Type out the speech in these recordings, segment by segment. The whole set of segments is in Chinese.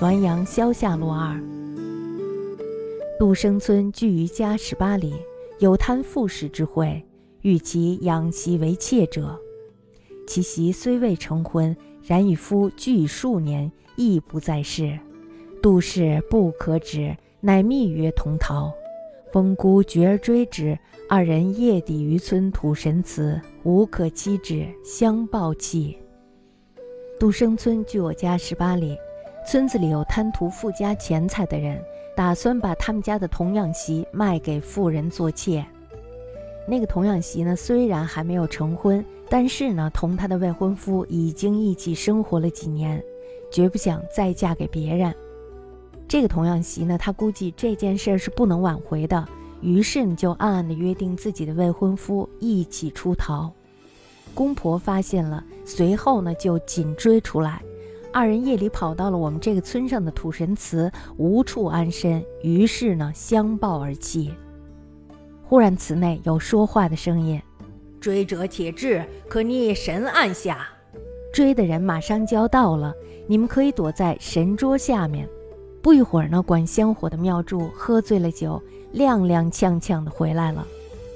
滦阳萧下路二。杜生村居于家十八里，有贪富士之会，欲其养媳为妾者。其媳虽未成婚，然与夫俱数年，亦不在世。杜氏不可止，乃密约同逃。风姑绝而追之，二人夜抵于村土神祠，无可期止，相抱泣。杜生村距我家十八里，村子里有贪图富家钱财的人，打算把他们家的童养媳卖给富人做妾。那个童养媳呢，虽然还没有成婚，但是呢，同她的未婚夫已经一起生活了几年，绝不想再嫁给别人。这个童养媳呢，她估计这件事是不能挽回的，于是呢就暗暗的约定自己的未婚夫一起出逃。公婆发现了，随后呢就紧追出来，二人夜里跑到了我们这个村上的土神祠，无处安身，于是呢相抱而泣。忽然祠内有说话的声音：“追者且至，可逆神案下。”追的人马上就要到了，你们可以躲在神桌下面。不一会儿呢，管香火的庙祝喝醉了酒，踉踉跄跄的回来了。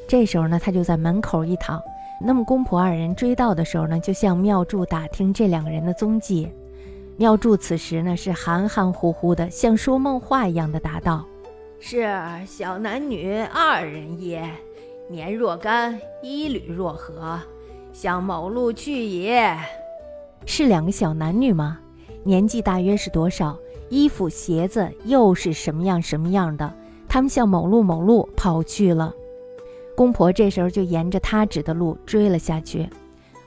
这时候呢，他就在门口一躺。那么公婆二人追到的时候呢，就向庙祝打听这两个人的踪迹。妙祝此时呢是含含糊糊的，像说梦话一样的答道：“是小男女二人也，年若干，衣履若何？向某路去也。”是两个小男女吗？年纪大约是多少？衣服鞋子又是什么样什么样的？他们向某路某路跑去了。公婆这时候就沿着他指的路追了下去，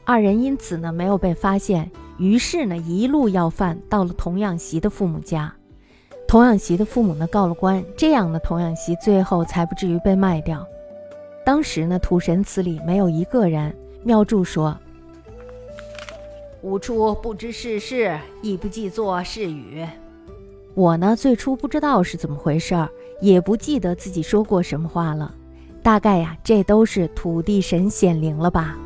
二人因此呢没有被发现，于是呢一路要饭到了童养媳的父母家。童养媳的父母呢告了官，这样呢童养媳最后才不至于被卖掉。当时呢土神祠里没有一个人。妙祝说：“吾初不知世事，亦不记作是语。”我呢，最初不知道是怎么回事儿，也不记得自己说过什么话了。大概呀，这都是土地神显灵了吧。